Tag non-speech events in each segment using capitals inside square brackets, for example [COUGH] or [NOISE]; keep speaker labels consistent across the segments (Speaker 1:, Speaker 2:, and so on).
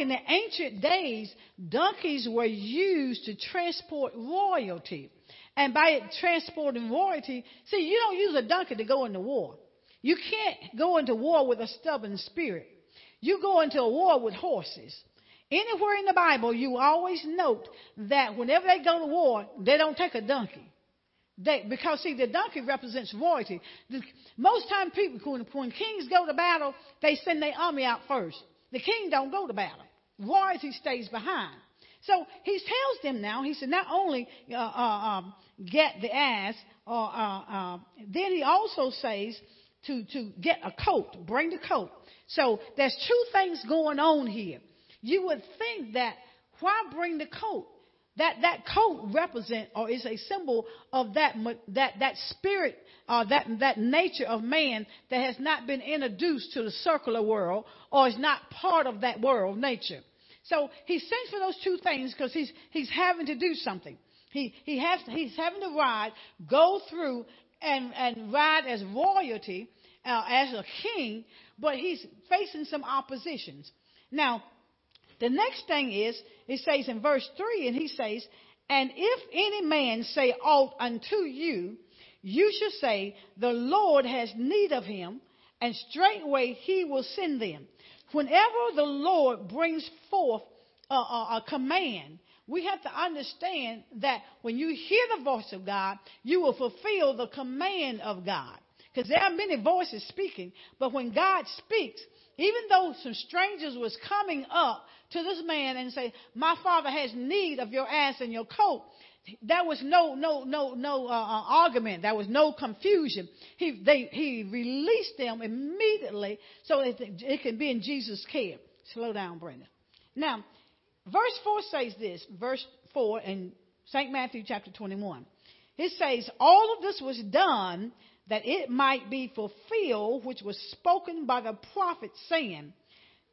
Speaker 1: in the ancient days, donkeys were used to transport royalty. And by transporting royalty, see, you don't use a donkey to go into war. You can't go into war with a stubborn spirit. You go into a war with horses. Anywhere in the Bible, you always note that whenever they go to war, they don't take a donkey. They, because see, the donkey represents royalty. The, most time people, when, when kings go to battle, they send their army out first. The king don't go to battle. Royalty stays behind. So he tells them now, he said, not only uh, uh, um, get the ass, uh, uh, then he also says to, to get a coat, bring the coat. So there's two things going on here. You would think that why bring the coat? That that coat represent or is a symbol of that that that spirit uh, that that nature of man that has not been introduced to the circular world or is not part of that world nature. So he sends for those two things because he's he's having to do something. He he has he's having to ride, go through and and ride as royalty uh, as a king, but he's facing some oppositions. Now, the next thing is, it says in verse 3, and he says, And if any man say aught unto you, you shall say, The Lord has need of him, and straightway he will send them. Whenever the Lord brings forth a, a, a command, we have to understand that when you hear the voice of God, you will fulfill the command of God. Because there are many voices speaking, but when God speaks, even though some strangers was coming up to this man and say, "My father has need of your ass and your coat," there was no no no no uh, uh, argument. There was no confusion. He they he released them immediately so it, it can be in Jesus' care. Slow down, Brenda. Now, verse four says this. Verse four in Saint Matthew chapter twenty-one. It says, "All of this was done." that it might be fulfilled, which was spoken by the prophet, saying,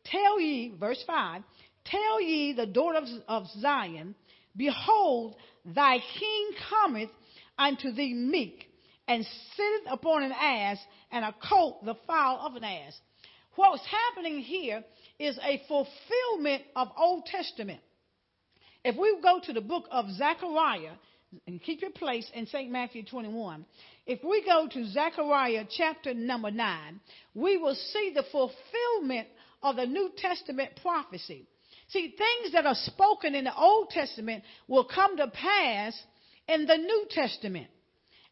Speaker 1: Tell ye, verse 5, tell ye the daughters of Zion, Behold, thy king cometh unto thee meek, and sitteth upon an ass, and a colt the foal of an ass. What's happening here is a fulfillment of Old Testament. If we go to the book of Zechariah, and keep your place in St. Matthew 21, if we go to Zechariah chapter number 9, we will see the fulfillment of the New Testament prophecy. See, things that are spoken in the Old Testament will come to pass in the New Testament.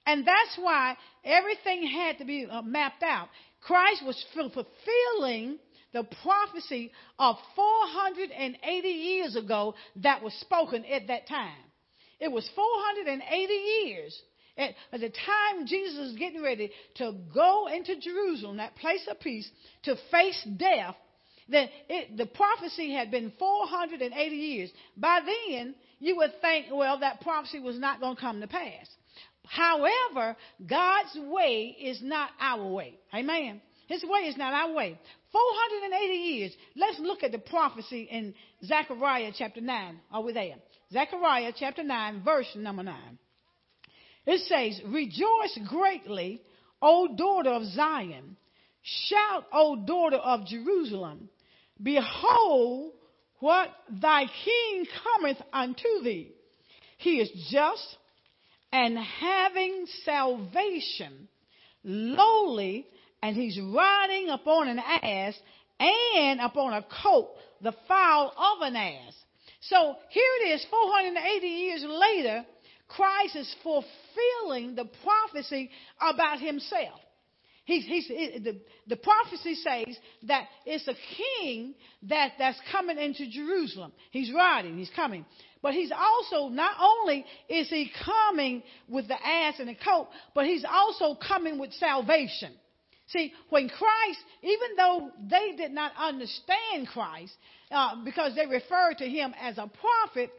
Speaker 1: And that's why everything had to be uh, mapped out. Christ was fulfilling the prophecy of 480 years ago that was spoken at that time. It was 480 years at, the time Jesus is getting ready to go into Jerusalem, that place of peace, to face death, then it, the prophecy had been 480 years. By then, you would think, well, that prophecy was not going to come to pass. However, God's way is not our way. Amen. His way is not our way. 480 years. Let's look at the prophecy in Zechariah chapter 9. Are we there? Zechariah chapter 9, verse number 9. It says, Rejoice greatly, O daughter of Zion. Shout, O daughter of Jerusalem. Behold, what thy king cometh unto thee. He is just and having salvation, lowly, and he's riding upon an ass and upon a coat, the foal of an ass. So here it is, 480 years later, Christ is fulfilling the prophecy about himself. He's, he's, the, the prophecy says that it's a king that, that's coming into Jerusalem. He's riding, he's coming. But he's also, not only is he coming with the ass and the coat, but he's also coming with salvation. See, when Christ, even though they did not understand Christ, uh, because they referred to him as a prophet,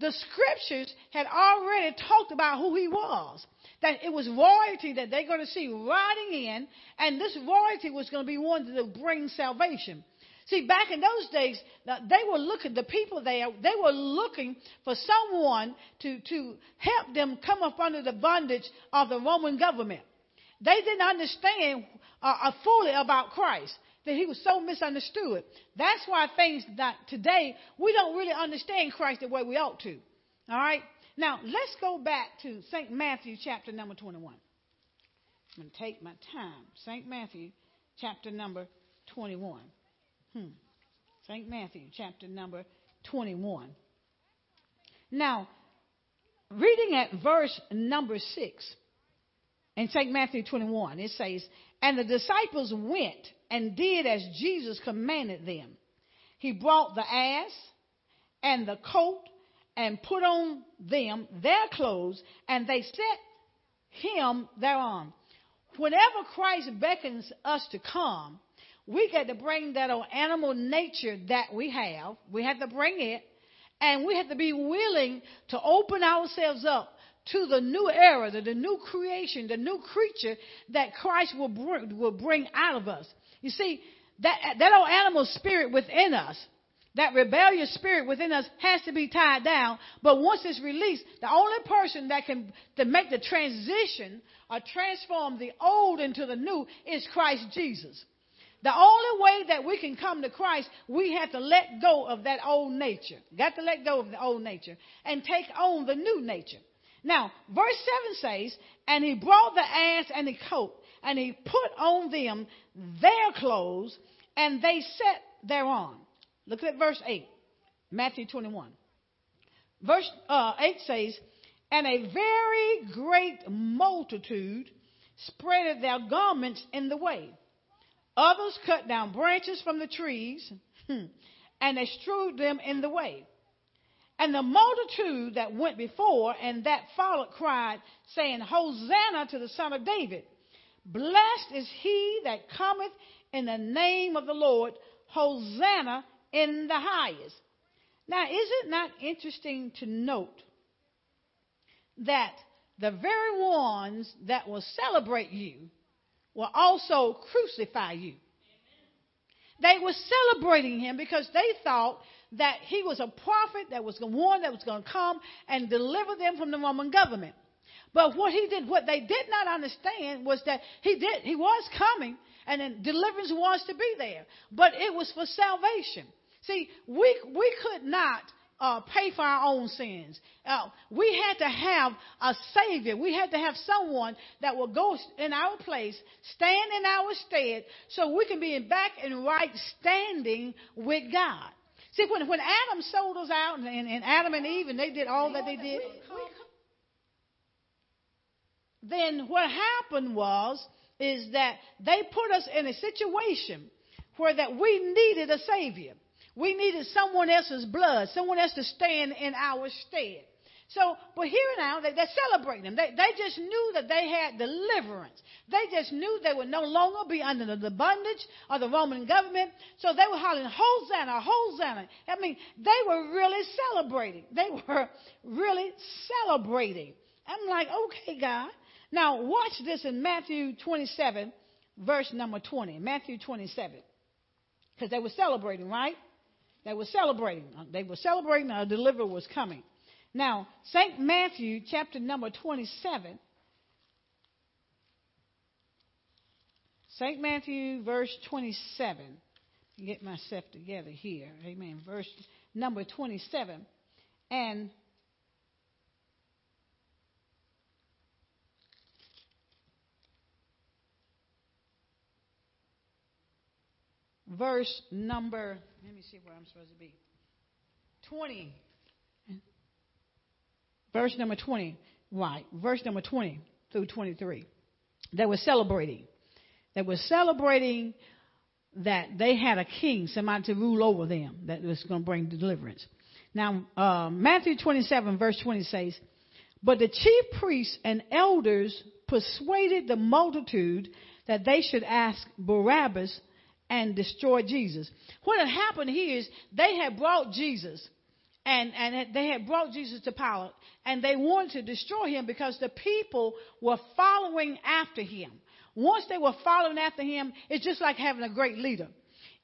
Speaker 1: the scriptures had already talked about who he was. That it was royalty that they're going to see riding in, and this royalty was going to be one that to bring salvation. See, back in those days, they were looking, the people there, they were looking for someone to, to help them come up under the bondage of the Roman government. They didn't understand uh, uh fully about Christ. that he was so misunderstood. That's why things that today we don't really understand Christ the way we ought to. All right? Now, let's go back to St. Matthew chapter number 21. I'm going to take my time. St. Matthew chapter number 21. Hmm. St. Matthew chapter number 21. Now, reading at verse number 6 in St. Matthew 21, it says, And the disciples went and did as Jesus commanded them. He brought the ass and the coat and put on them their clothes, and they set him thereon. Whenever Christ beckons us to come, we got to bring that old animal nature that we have. We have to bring it, and we have to be willing to open ourselves up to the new era, the, the new creation, the new creature that Christ will bring, will bring out of us. You see, that, that old animal spirit within us, that rebellious spirit within us has to be tied down. But once it's released, the only person that can to make the transition or transform the old into the new is Christ Jesus. The only way that we can come to Christ, we have to let go of that old nature. Got to let go of the old nature and take on the new nature. Now, verse 7 says, And he brought the ass and the coat, and he put on them their clothes, and they sat thereon. Look at verse 8, Matthew 21. Verse uh, 8 says, And a very great multitude spread their garments in the way. Others cut down branches from the trees, hmm, and they strewed them in the way. And the multitude that went before and that followed cried, saying, Hosanna to the Son of David. Blessed is he that cometh in the name of the Lord. Hosanna in the highest. Now, is it not interesting to note that the very ones that will celebrate you will also crucify you? They were celebrating him because they thought that he was a prophet that was the one that was going to come and deliver them from the Roman government. But what he did, what they did not understand was that he did, he was coming and then deliverance was to be there. But it was for salvation. See, we, we could not uh, pay for our own sins. Uh, we had to have a Savior. We had to have someone that will go in our place, stand in our stead, so we can be in back and right standing with God. See, when, when Adam sold us out, and, and Adam and Eve, and they did all that they did, then what happened was is that they put us in a situation where that we needed a savior. We needed someone else's blood, someone else to stand in our stead. So, but here now, they, they're celebrating them. They, they just knew that they had deliverance. They just knew they would no longer be under the bondage of the Roman government. So they were hollering, Hosanna, Hosanna. I mean, they were really celebrating. They were [LAUGHS] really celebrating. I'm like, okay, God. Now, watch this in Matthew 27, verse number 20. Matthew 27. Because they were celebrating, right? They were celebrating. Uh, they were celebrating a deliverer was coming. Now, St. Matthew, chapter number 27. St. Matthew, verse 27. Get myself together here. Amen. Verse number 27. And verse number, let me see where I'm supposed to be. 20. Verse number 20. Right. Verse number 20 through 23. They were celebrating. They were celebrating that they had a king, somebody to rule over them, that was going to bring deliverance. Now, uh, Matthew 27, verse 20 says, But the chief priests and elders persuaded the multitude that they should ask Barabbas and destroy Jesus. What had happened here is they had brought Jesus and, and they had brought Jesus to Pilate and they wanted to destroy him because the people were following after him. Once they were following after him, it's just like having a great leader.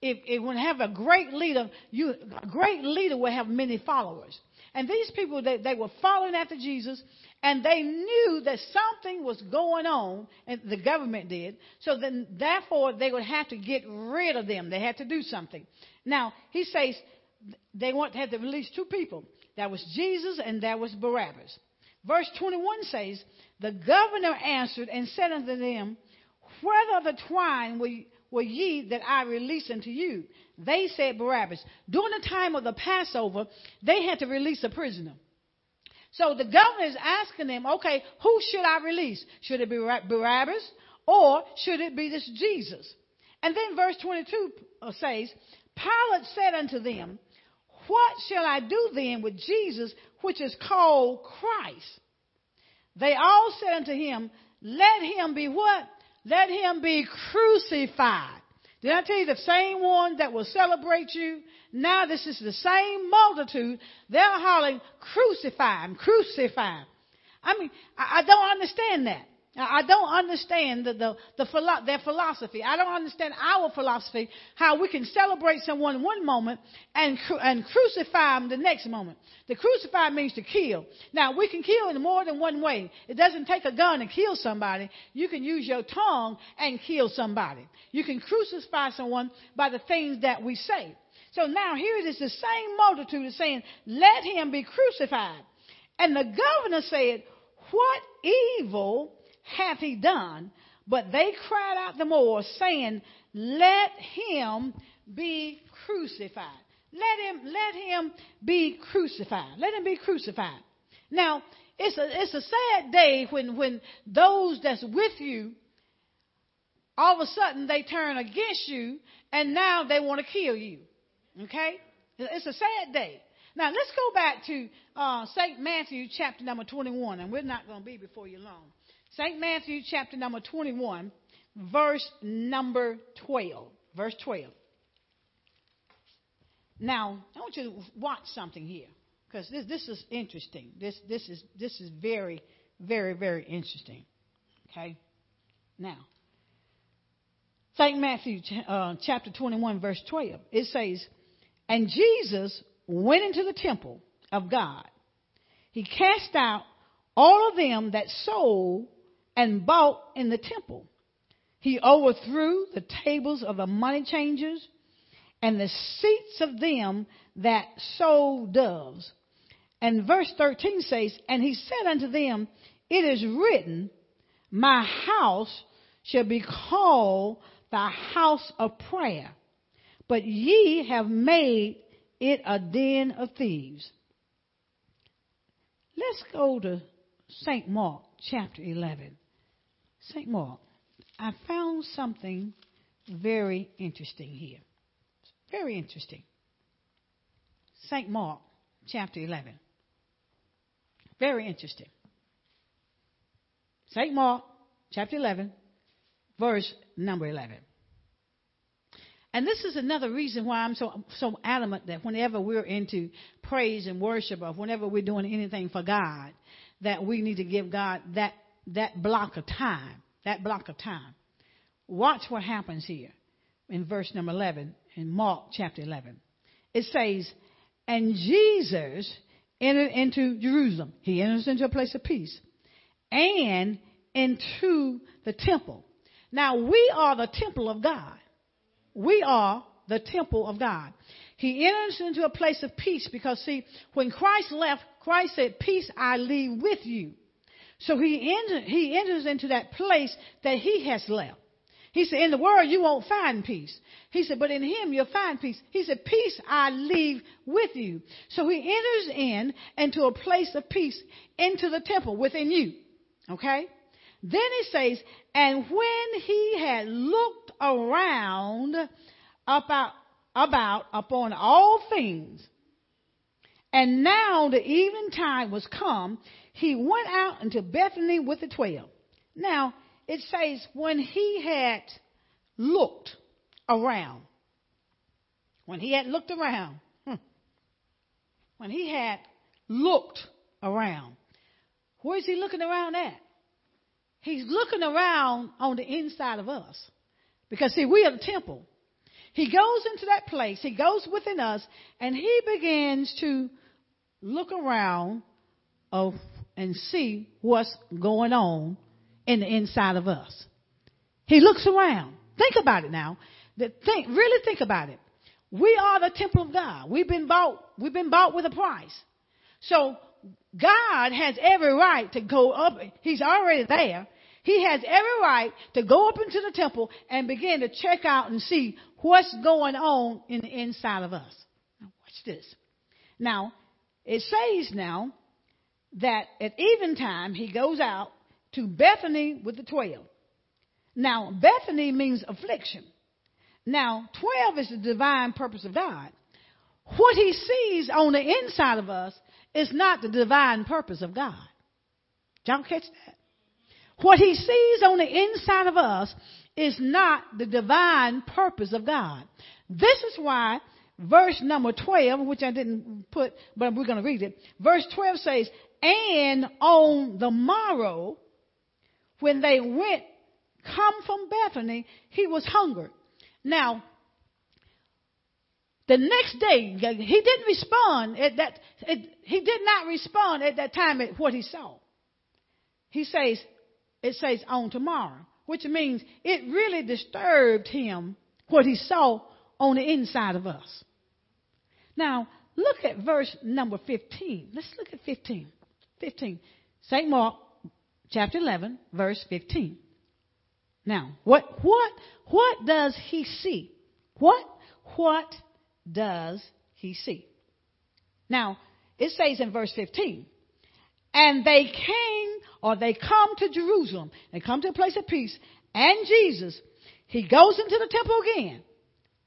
Speaker 1: if, if when have a great leader, you a great leader will have many followers. And these people they, they were following after Jesus and they knew that something was going on, and the government did. So then, therefore, they would have to get rid of them. They had to do something. Now, he says they want to have to release two people. That was Jesus and that was Barabbas. Verse 21 says, The governor answered and said unto them, Whether the twine will, will ye that I release unto you? They said Barabbas. During the time of the Passover, they had to release a prisoner. So the governor is asking them, okay, who should I release? Should it be Barabbas or should it be this Jesus? And then verse 22 uh, says, Pilate said unto them, What shall I do then with Jesus, which is called Christ? They all said unto him, Let him be what? Let him be crucified. Did I tell you the same one that will celebrate you? Now this is the same multitude. They're hollering, crucify him, crucify him. I mean, I, I don't understand that. I don't understand the, the, the, their philosophy. I don't understand our philosophy, how we can celebrate someone one moment and, and crucify them the next moment. The crucify means to kill. Now, we can kill in more than one way. It doesn't take a gun to kill somebody. You can use your tongue and kill somebody. You can crucify someone by the things that we say. So now here it is the same multitude is saying, let him be crucified. And the governor said, what evil hath he done? But they cried out the more, saying, Let him be crucified. Let him, let him be crucified. Let him be crucified. Now, it's a, it's a sad day when, when those that's with you, all of a sudden they turn against you and now they want to kill you. Okay? It's a sad day. Now let's go back to uh, St. Matthew chapter number 21, and we're not going to be before you long. St. Matthew chapter number 21, verse number 12. Verse 12. Now, I want you to watch something here because this, this is interesting. This, this, is, this is very, very, very interesting. Okay? Now, St. Matthew uh, chapter 21, verse 12, it says, And Jesus went into the temple of God. He cast out all of them that sold and bought in the temple. He overthrew the tables of the money changers and the seats of them that sold doves. And verse 13 says, And he said unto them, It is written, My house shall be called the house of prayer, but ye have made it a den of thieves. Let's go to St. Mark chapter 11. St. Mark, I found something very interesting here. Very interesting. St. Mark, chapter 11. Very interesting. St. Mark, chapter 11, verse number 11. And this is another reason why I'm so, so adamant that whenever we're into praise and worship or whenever we're doing anything for God, that we need to give God that that block of time, that block of time. Watch what happens here in verse number 11 in Mark chapter 11. It says, And Jesus entered into Jerusalem. He enters into a place of peace and into the temple. Now we are the temple of God. We are the temple of God. He enters into a place of peace because see, when Christ left, Christ said, peace I leave with you. So he, enter, he enters into that place that he has left. He said, in the world you won't find peace. He said, but in him you'll find peace. He said, peace I leave with you. So he enters in into a place of peace into the temple within you. Okay? Then he says, and when he had looked around about, about upon all things, and now the evening time was come, he went out into Bethany with the twelve. Now, it says, when he had looked around, when he had looked around, hmm, when he had looked around, where is he looking around at? He's looking around on the inside of us. Because, see, we are the temple. He goes into that place, he goes within us, and he begins to look around of, and see what's going on in the inside of us. He looks around. Think about it now. Think, really think about it. We are the temple of God. We've been bought, we've been bought with a price. So God has every right to go up. He's already there. He has every right to go up into the temple and begin to check out and see what's going on in the inside of us. Now watch this. Now, it says now that at eventime he goes out to Bethany with the twelve. Now, Bethany means affliction. Now, 12 is the divine purpose of God. What he sees on the inside of us is not the divine purpose of God. Y'all catch that? What he sees on the inside of us is not the divine purpose of God. This is why verse number 12, which I didn't put, but we're going to read it. Verse 12 says, And on the morrow, when they went, come from Bethany, he was hungry. Now, the next day, he didn't respond at that, it, he did not respond at that time at what he saw. He says, it says on tomorrow, which means it really disturbed him what he saw on the inside of us. Now, look at verse number 15. Let's look at 15. 15. St. Mark, chapter 11, verse 15. Now, what, what, what does he see? What, what does he see? Now, it says in verse 15, and they came or they come to Jerusalem. They come to a place of peace. And Jesus, he goes into the temple again.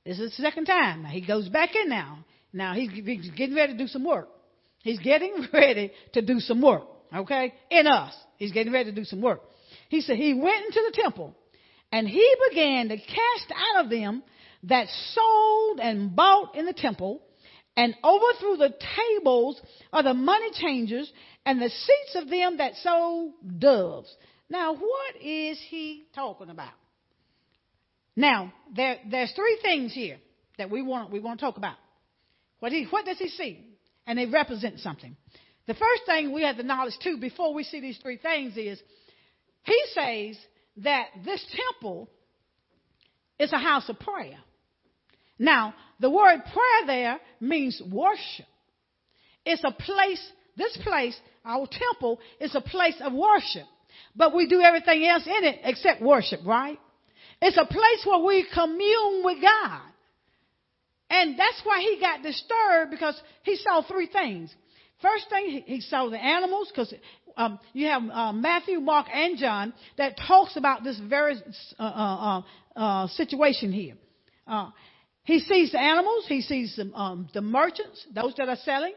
Speaker 1: This is the second time. Now he goes back in now. Now he's, he's getting ready to do some work. He's getting [LAUGHS] ready to do some work. Okay? In us. He's getting ready to do some work. He said he went into the temple and he began to cast out of them that sold and bought in the temple and overthrew the tables of the money changers and the seats of them that sold doves. Now, what is he talking about? Now, there, there's three things here that we want, we want to talk about. What, he, what does he see? And they represent something. The first thing we have the knowledge too before we see these three things is he says that this temple is a house of prayer. Now, the word prayer there means worship. It's a place, this place, our temple, is a place of worship. But we do everything else in it except worship, right? It's a place where we commune with God. And that's why he got disturbed because he saw three things. First thing, he saw the animals because um, you have uh, Matthew, Mark, and John that talks about this very uh, uh, uh, uh situation here. Uh, he sees the animals, he sees the, um, the merchants, those that are selling,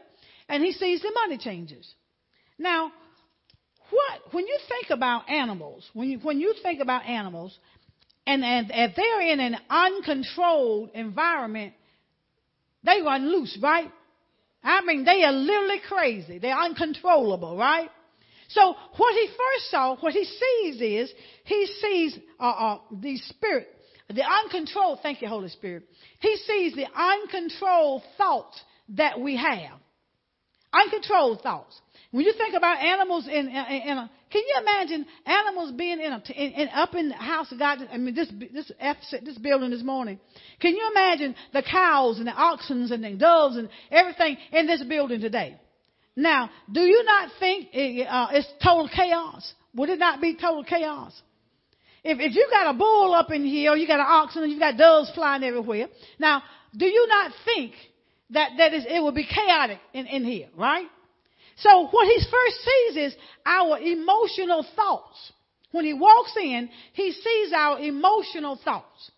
Speaker 1: and he sees the money changers. Now, what when you think about animals, when you when you think about animals, and, and if they're in an uncontrolled environment, they run loose, right? I mean, they are literally crazy. They're uncontrollable, right? So what he first saw, what he sees is, he sees uh, uh, the spirit, the uncontrolled, thank you, Holy Spirit. He sees the uncontrolled thoughts that we have. Uncontrolled thoughts. When you think about animals in, in, in a, can you imagine animals being in, a, in, in up in the house of God? I mean, this this this building this morning. Can you imagine the cows and the oxen and the doves and everything in this building today? Now, do you not think it, uh, it's total chaos? Would it not be total chaos? If, if you got a bull up in here, or you got an oxen, and you got doves flying everywhere. Now, do you not think that that is it will be chaotic in, in here, right? So what he first sees is our emotional thoughts. When he walks in, he sees our emotional thoughts.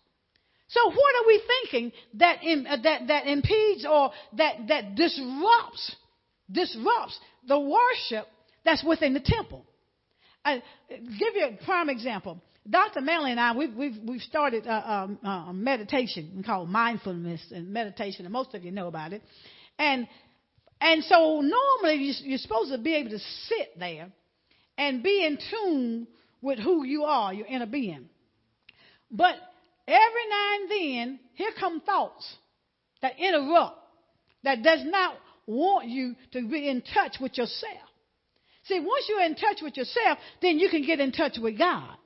Speaker 1: So what are we thinking that in, uh, that that impedes or that that disrupts disrupts the worship that's within the temple? I give you a prime example. Dr. Manley and I, we've, we've, we've started a, a, a meditation called mindfulness and meditation, and most of you know about it. And and so normally you're supposed to be able to sit there and be in tune with who you are, your inner being. But every now and then, here come thoughts that interrupt, that does not want you to be in touch with yourself. See, once you're in touch with yourself, then you can get in touch with God.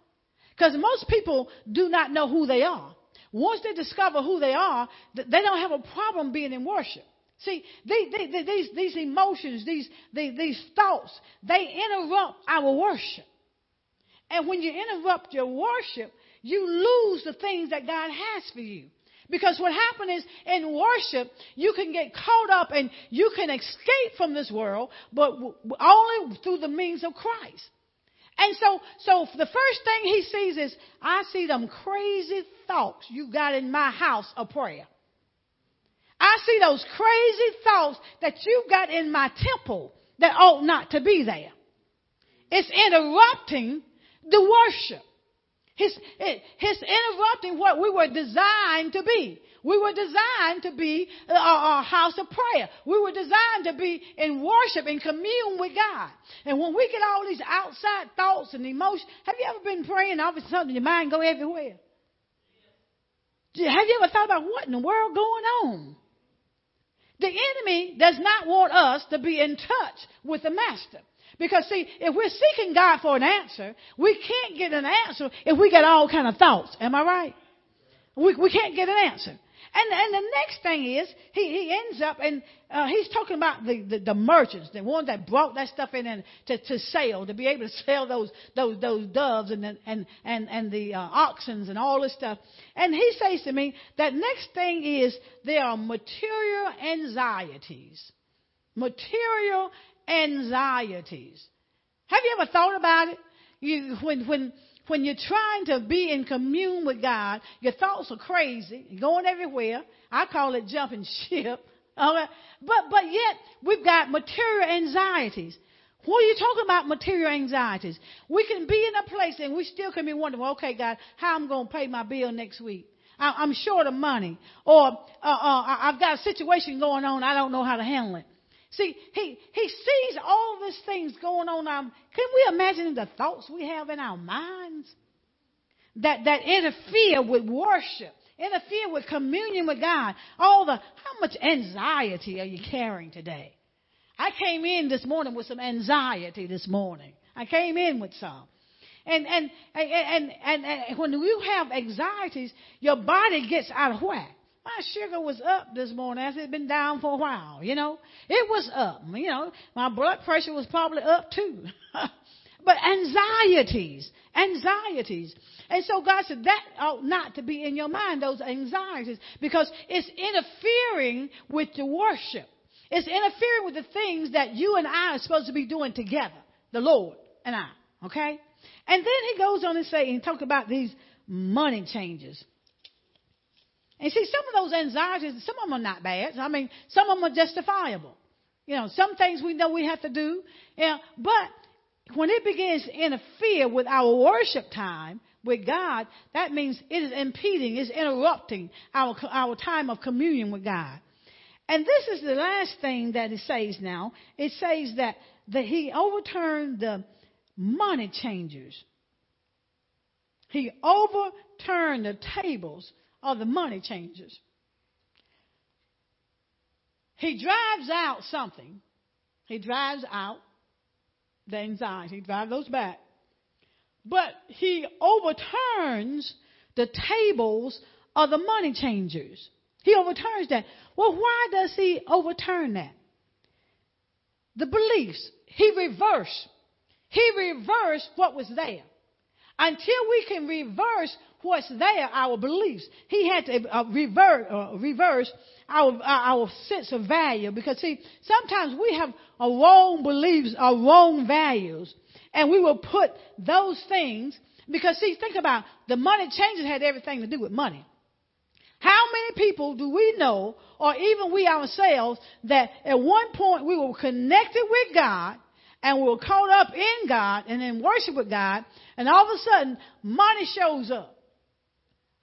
Speaker 1: Because most people do not know who they are. Once they discover who they are, they don't have a problem being in worship. See, they, these, these emotions, these, these thoughts, they interrupt our worship. And when you interrupt your worship, you lose the things that God has for you. Because what happens is in worship, you can get caught up and you can escape from this world, but only through the means of Christ. And so, so the first thing he sees is, I see them crazy thoughts you got in my house of prayer. I see those crazy thoughts that you've got in my temple that ought not to be there. It's interrupting the worship. He's, he's interrupting what we were designed to be. We were designed to be uh, our, a, house of prayer. We were designed to be in worship and commune with God. And when we get all these outside thoughts and emotions, have you ever been praying and all of a sudden your mind go everywhere? Have you ever thought about what in the world going on? The enemy does not want us to be in touch with the master. Because see, if we're seeking God for an answer, we can't get an answer if we got all kind of thoughts. Am I right? We, we can't get an answer. And, and the next thing is, he, he ends up, and uh, he's talking about the, the, the, merchants, the ones that brought that stuff in and to, to sell, to be able to [LAUGHS] sell those, those, those doves and, the, and, and, and the uh, oxens and all this stuff. And he says to me, that next thing is, there are material anxieties. Material anxieties. Have you ever thought about it? You, when, when, when you're trying to be in commune with God, your thoughts are crazy, going everywhere. I call it jumping [LAUGHS] ship. Okay? But, but yet, we've got material anxieties. What are you talking about material anxieties? We can be in a place and we still can be wondering, okay, God, how I'm going to pay my bill next week? I'm short of money. Or uh, uh, I've got a situation going on, I don't know how to handle it. See, he, he sees all these things going on. Um, can we imagine the thoughts we have in our minds that, that interfere with worship, interfere with communion with God? All the, how much anxiety are you carrying today? I came in this morning with some anxiety this morning. I came in with some. And, and, and, and, and, when you have anxieties, your body gets out of whack. My sugar was up this morning as it's been down for a while, you know. It was up, you know. My blood pressure was probably up too. [LAUGHS] but anxieties, anxieties. And so God said that ought not to be in your mind, those anxieties, because it's interfering with the worship. It's interfering with the things that you and I are supposed to be doing together, the Lord and I. Okay? And then he goes on and say and talk about these money changes. And see, some of those anxieties, some of them are not bad. I mean, some of them are justifiable. You know, some things we know we have to do. Yeah, but when it begins to interfere with our worship time with God, that means it is impeding, it's interrupting our, our time of communion with God. And this is the last thing that it says now. It says that, that he overturned the money changers. He overturned the tables are the money changers. He drives out something. He drives out the anxiety. He drives those back. But he overturns the tables of the money changers. He overturns that. Well, why does he overturn that? The beliefs. He reversed. He reversed what was there. Until we can reverse what's there, our beliefs, he had to uh, revert, uh, reverse our, uh, our sense of value. Because see, sometimes we have a wrong beliefs or wrong values, and we will put those things, because see, think about the money changes had everything to do with money. How many people do we know, or even we ourselves, that at one point we were connected with God and we were caught up in God and in worship with God, and all of a sudden, money shows up.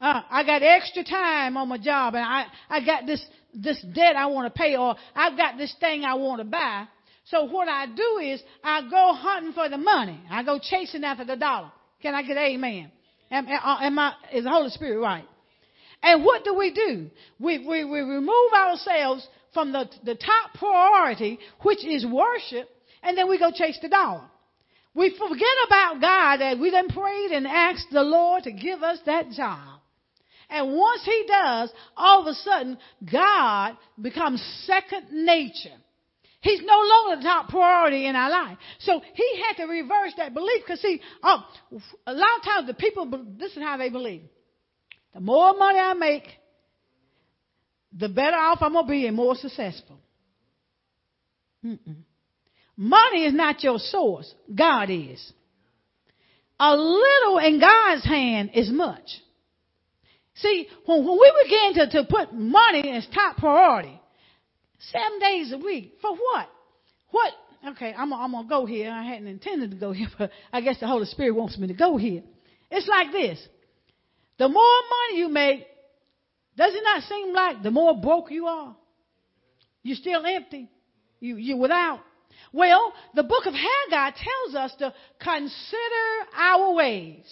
Speaker 1: Uh, I got extra time on my job and I, I got this, this debt I want to pay or I've got this thing I want to buy. So what I do is I go hunting for the money. I go chasing after the dollar. Can I get amen? Am, am I, is the Holy Spirit right? And what do we do? We, we, we remove ourselves from the, the top priority, which is worship, and then we go chase the dollar. We forget about God that we then prayed and asked the Lord to give us that job. And once He does, all of a sudden, God becomes second nature. He's no longer the top priority in our life. So He had to reverse that belief because, see, oh, a lot of times the people, this is how they believe. The more money I make, the better off I'm going to be and more successful. Mm-mm. Money is not your source. God is. A little in God's hand is much. See, when, when we begin to, to put money as top priority, seven days a week, for what? What? Okay, I'm, I'm going to go here. I hadn't intended to go here, [LAUGHS] but I guess the Holy Spirit wants me to go here. It's like this. The more money you make, does it not seem like the more broke you are? You're still empty. You, you're without. Well, the book of Haggai tells us to consider our ways.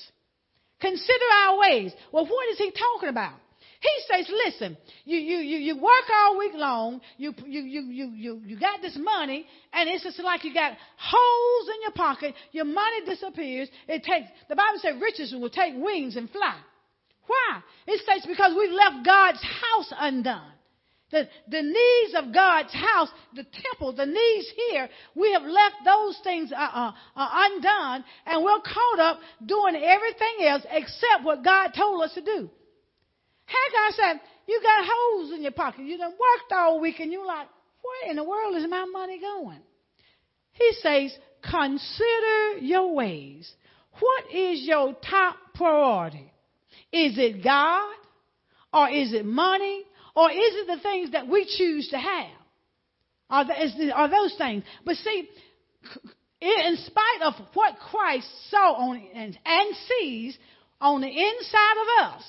Speaker 1: Consider our ways. Well, what is he talking about? He says, listen, you, you, you, you work all week long, you, you, you, you, you, you got this money, and it's just like you got holes in your pocket, your money disappears. It takes, the Bible says riches will take wings and fly. Why? It says because we've left God's house undone. The, the needs of God's house, the temple, the needs here, we have left those things uh, uh, uh, undone and we're caught up doing everything else except what God told us to do. Haggai said, you got holes in your pocket. You done worked all week and you're like, where in the world is my money going? He says, consider your ways. What is your top priority? Is it God? Or is it money? Or is it the things that we choose to have? Are, the, are those things? But see, in spite of what Christ saw on and, and sees on the inside of us,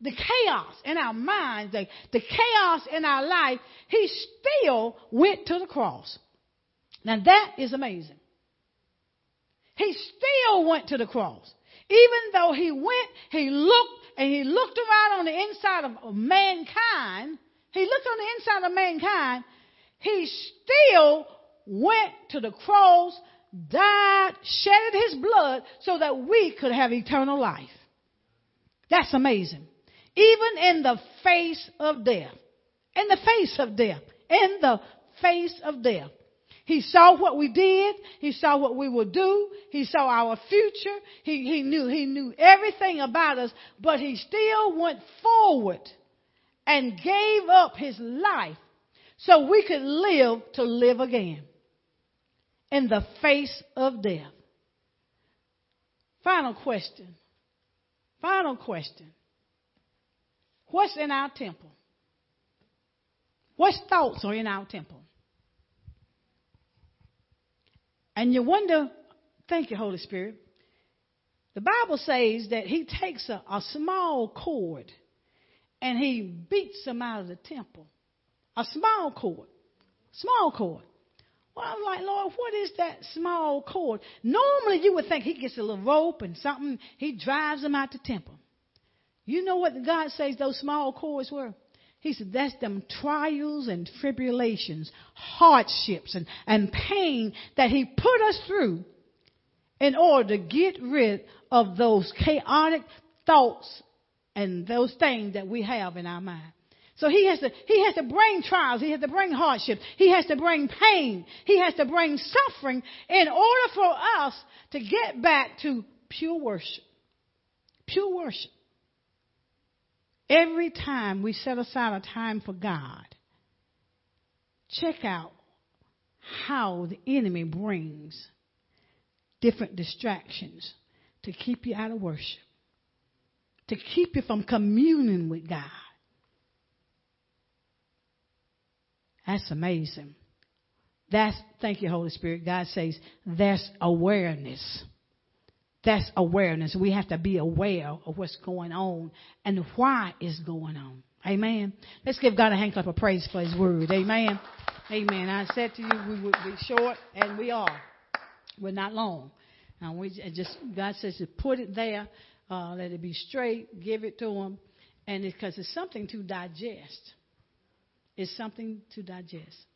Speaker 1: the chaos in our minds, the, the chaos in our life, he still went to the cross. Now that is amazing. He still went to the cross. Even though he went, he looked, and he looked around on the inside of mankind, he looked on the inside of mankind, he still went to the cross, died, shedded his blood so that we could have eternal life. That's amazing. Even in the face of death. In the face of death. In the face of death. He saw what we did. He saw what we would do. He saw our future. He, he knew, he knew everything about us, but he still went forward and gave up his life so we could live to live again in the face of death. Final question. Final question. What's in our temple? What thoughts are in our temple? And you wonder, thank you, Holy Spirit. The Bible says that he takes a, a small cord and he beats them out of the temple. A small cord. Small cord. Well, I'm like, Lord, what is that small cord? Normally you would think he gets a little rope and something, he drives them out the temple. You know what God says those small cords were? He said, that's them trials and tribulations, hardships and, and pain that he put us through in order to get rid of those chaotic thoughts and those things that we have in our mind. So he has to, he has to bring trials. He has to bring hardships. He has to bring pain. He has to bring suffering in order for us to get back to pure worship. Pure worship. Every time we set aside a time for God, check out how the enemy brings different distractions to keep you out of worship, to keep you from communing with God. That's amazing. That's, thank you, Holy Spirit. God says, that's awareness. That's awareness. We have to be aware of what's going on and why it's going on. Amen. Let's give God a hand clap of praise for His word. Amen. Amen. I said to you we would be short, and we are. We're not long. And we just God says to put it there, uh, let it be straight, give it to Him, And because it's something to digest. It's something to digest.